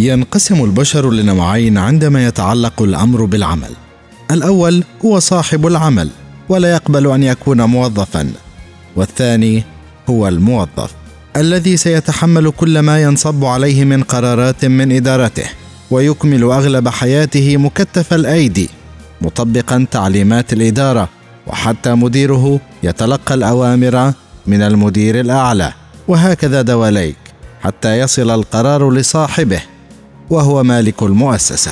ينقسم البشر لنوعين عندما يتعلق الأمر بالعمل. الأول هو صاحب العمل ولا يقبل أن يكون موظفا. والثاني هو الموظف الذي سيتحمل كل ما ينصب عليه من قرارات من إدارته ويكمل أغلب حياته مكتف الأيدي مطبقا تعليمات الإدارة وحتى مديره يتلقى الأوامر من المدير الأعلى. وهكذا دواليك حتى يصل القرار لصاحبه. وهو مالك المؤسسة.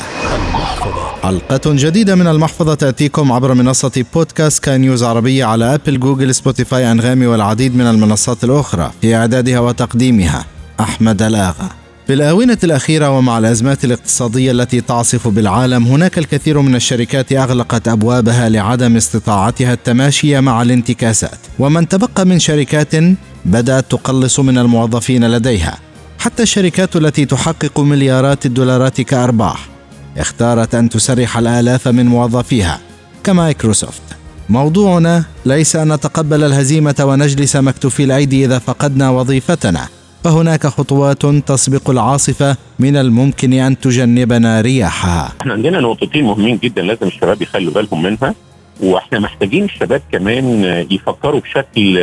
حلقة جديدة من المحفظة تأتيكم عبر منصة بودكاست كان news عربية على أبل جوجل سبوتيفاي أنغامي والعديد من المنصات الأخرى في إعدادها وتقديمها. أحمد الآغا. في الآونة الأخيرة ومع الأزمات الاقتصادية التي تعصف بالعالم هناك الكثير من الشركات أغلقت أبوابها لعدم استطاعتها التماشي مع الانتكاسات. ومن تبقى من شركات بدأت تقلص من الموظفين لديها. حتى الشركات التي تحقق مليارات الدولارات كأرباح اختارت أن تسرح الآلاف من موظفيها كمايكروسوفت موضوعنا ليس أن نتقبل الهزيمة ونجلس مكتوفي الأيدي إذا فقدنا وظيفتنا فهناك خطوات تسبق العاصفة من الممكن أن تجنبنا رياحها. إحنا عندنا نقطتين مهمين جدا لازم الشباب يخلوا بالهم منها وإحنا محتاجين الشباب كمان يفكروا بشكل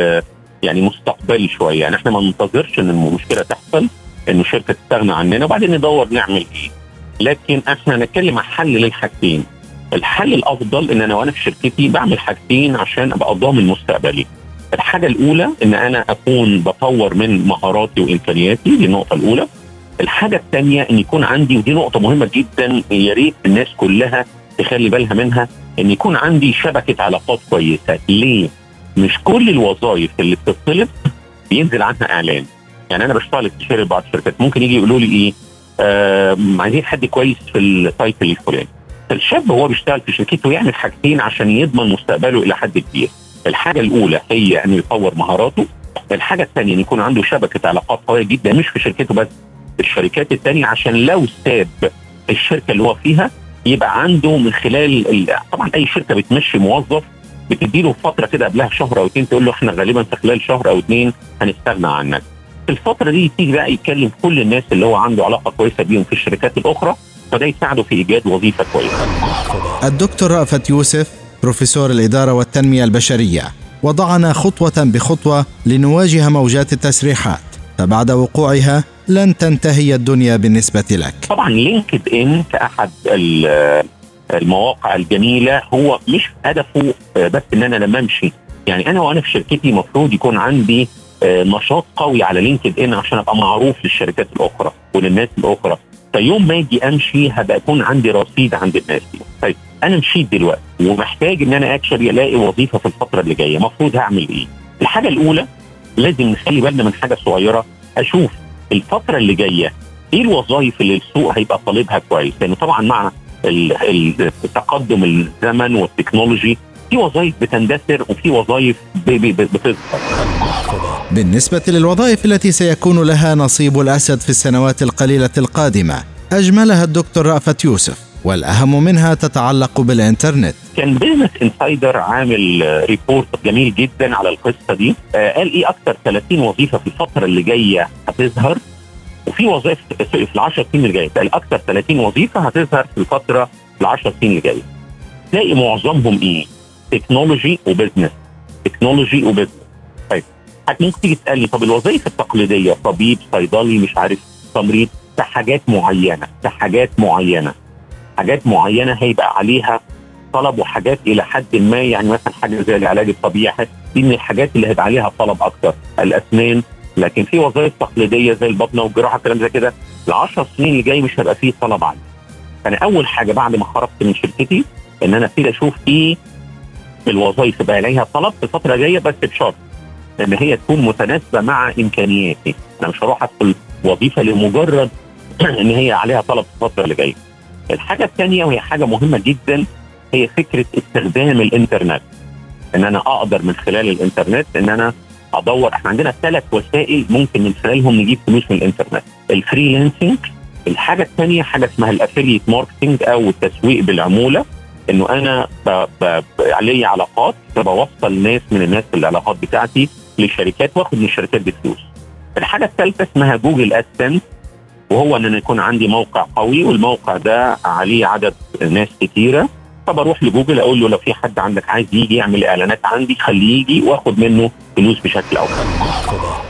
يعني مستقبلي شوية. يعني إحنا ما ننتظرش إن المشكلة تحصل ان الشركة تستغنى عننا وبعدين ندور نعمل إيه. لكن إحنا نتكلم عن حل للحاجتين. الحل الأفضل إن أنا وأنا في شركتي بعمل حاجتين عشان أبقى ضامن مستقبلي. الحاجة الأولى إن أنا أكون بطور من مهاراتي وإمكانياتي دي النقطة الأولى. الحاجة الثانية إن يكون عندي ودي نقطة مهمة جدا يا ريت الناس كلها تخلي بالها منها إن يكون عندي شبكة علاقات كويسة. ليه؟ مش كل الوظائف اللي بتطلب بينزل عنها إعلان. يعني أنا بشتغل استشاري بعض الشركات. ممكن يجي يقولوا لي إيه آه عايزين حد كويس في التايتل الفلاني. فالشاب هو بيشتغل في شركته يعمل حاجتين عشان يضمن مستقبله إلى حد كبير. الحاجة الأولى هي إنه يطور مهاراته. الحاجة الثانية ان يكون عنده شبكة علاقات قوية جدا مش في شركته بس في الشركات الثانية عشان لو ساب الشركة اللي هو فيها يبقى عنده من خلال طبعا أي شركة بتمشي موظف بتدي له فترة كده قبلها شهر أو اثنين تقول له إحنا غالبا في خلال شهر أو اثنين هنستغنى عنك. في الفترة دي تيجي بقى يتكلم كل الناس اللي هو عنده علاقة كويسة بيهم في الشركات الأخرى فده يساعده في إيجاد وظيفة كويسة. الدكتور رأفت يوسف بروفيسور الإدارة والتنمية البشرية وضعنا خطوة بخطوة لنواجه موجات التسريحات فبعد وقوعها لن تنتهي الدنيا بالنسبة لك. طبعا لينكد إن كأحد المواقع الجميلة هو مش هدفه بس إن أنا لما أمشي يعني أنا وأنا في شركتي المفروض يكون عندي نشاط قوي على لينكد إن عشان أبقى معروف للشركات الأخرى وللناس الأخرى. فيوم ما أجي أمشي هبقى يكون عندي رصيد عند الناس دي. طيب أنا مشيت دلوقتي ومحتاج إن أنا actually الاقي وظيفة في الفترة اللي جاية. المفروض هعمل إيه؟ الحاجة الأولى لازم نخلي بالنا من حاجة صغيرة. أشوف الفترة اللي جاية إيه الوظائف اللي السوق هيبقى طالبها كويس؟ لأنه طبعا مع التقدم الزمن والتكنولوجي في وظائف بتندثر وفي وظائف بتظهر. بالنسبة للوظائف التي سيكون لها نصيب الأسد في السنوات القليلة القادمة أجملها الدكتور رأفت يوسف والأهم منها تتعلق بالإنترنت. كان بيزنس إنسايدر عامل report جميل جدا على القصة دي. آه قال إيه أكثر 30 وظيفة في الفترة اللي جاية هتظهر؟ وفي وظائف في ال 10 سنين اللي جاية. أكثر 30 وظيفة هتظهر في الفترة ال 10 سنين اللي جاية. تلاقي معظمهم إيه؟ technology و business technology و business ممكن تيجي تسألني طب الوظائف التقليدية طبيب صيدلي مش عارف تمريض في حاجات معينة في حاجات معينة حاجات معينة هيبقى عليها طلب وحاجات إلى حد ما يعني مثلا حاجة زي العلاج الطبيعي دي من الحاجات اللي هيبقى عليها طلب أكثر الأسنان لكن في وظائف تقليدية زي البطنة والجراحة الكلام زي كده ال 10 سنين اللي جاي مش هيبقى فيه طلب عالي. فانا أول حاجة بعد ما خرجت من شركتي إن أنا أبتدي أشوف إيه الوظائف بقى عليها طلب في الفترة الجاية بس بشرط إن هي تكون متناسبة مع إمكانياتي، أنا مش هروح أدخل وظيفة لمجرد إن هي عليها طلب الفترة اللي جاية. الحاجة الثانية وهي حاجة مهمة جدا هي فكرة استخدام الإنترنت. إن أنا أقدر من خلال الإنترنت إن أنا أدور. إحنا عندنا ثلاث وسائل ممكن من خلالهم نجيب فلوس من الإنترنت. ال freelancing. الحاجة الثانية حاجة اسمها ال affiliate marketing أو التسويق بالعمولة. إنه أنا ب... ب... علي علاقات فبوصل ناس من الناس العلاقات بتاعتي لشركات واخد من الشركات دي فلوس الحاجة الثالثة اسمها Google AdSense وهو إن يكون عندي موقع قوي والموقع ده عليه عدد ناس كتيرة. فبروح لجوجل أقول له لو في حد عندك عايز يجي يعمل إعلانات عندي خليه يجي وآخد منه فلوس بشكل أو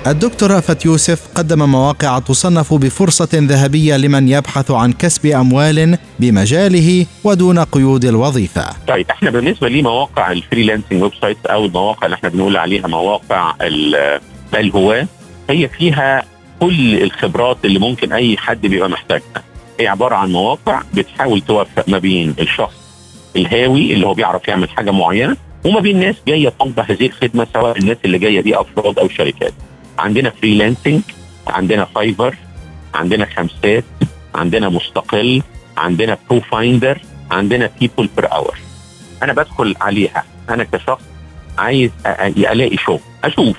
الدكتور رأفت يوسف قدم مواقع تصنف بفرصة ذهبية لمن يبحث عن كسب أموال بمجاله ودون قيود الوظيفة. طيب إحنا بالنسبة لمواقع ال freelancing websites أو المواقع اللي إحنا بنقول عليها مواقع الهواة هي فيها كل الخبرات اللي ممكن أي حد بيبقى محتاجها. هي عبارة عن مواقع بتحاول توفق ما بين الشخص الهاوي اللي هو بيعرف يعمل حاجة معينة وما بين ناس جاية تطبق هذه الخدمة سواء الناس اللي جاية دي أفراد أو شركات. عندنا freelancing عندنا Fiverr عندنا خمسات عندنا مستقل عندنا ProFinder عندنا PeoplePerHour أنا بدخل عليها أنا كشخص عايز ألاقي شغل أشوف.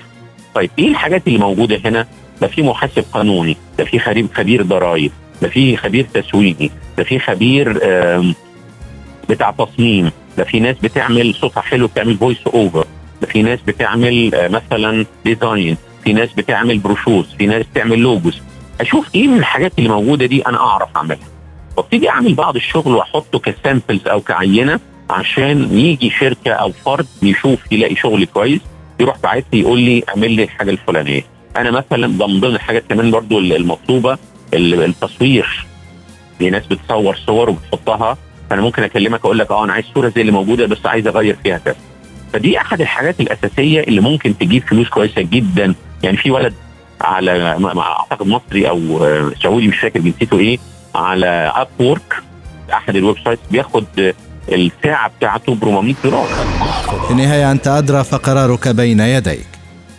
طيب إيه الحاجات اللي موجودة هنا؟ ده في محاسب قانوني ده في خبير خبير ضرائب ده في خبير تسويقي ده في خبير بتاع تصميم ده في ناس بتعمل صوتها حلو بتعمل voice over ده في ناس بتعمل مثلا design في ناس بتعمل brochures في ناس بتعمل logos أشوف إيه من الحاجات اللي موجودة دي أنا أعرف أعملها. وابتدي أعمل بعض الشغل وأحطه ك samples أو كعينة عشان يجي شركة أو فرد يشوف يلاقي شغل كويس يروح باعت لي يقول لي اعمل لي الحاجة الفلانية. أنا مثلا ضمن ضمن الحاجات كمان برضو المطلوبة التصوير. في ناس بتصور صور وبتحطها فأنا ممكن أكلمك أقول لك آه أنا عايز صورة زي اللي موجودة بس عايز أغير فيها كذا. فدي أحد الحاجات الأساسية اللي ممكن تجيب فلوس كويسة جدا. يعني في ولد على أعتقد مصري أو سعودي مش فاكر جنسيته إيه على Upwork أحد ال websites بياخد الساعة بتاعته ب 400 دولار. في النهاية أنت أدرى فقرارك بين يديك.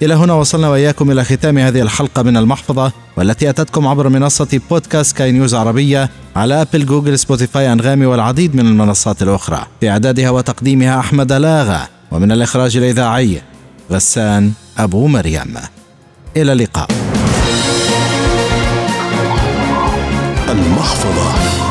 إلى هنا وصلنا وإياكم إلى ختام هذه الحلقة من المحفظة والتي أتتكم عبر منصة بودكاست سكاي نيوز عربية على أبل جوجل سبوتيفاي أنغامي والعديد من المنصات الأخرى. في إعدادها وتقديمها أحمد لاغا ومن الإخراج الإذاعي غسان أبو مريم. إلى اللقاء. المحفظة.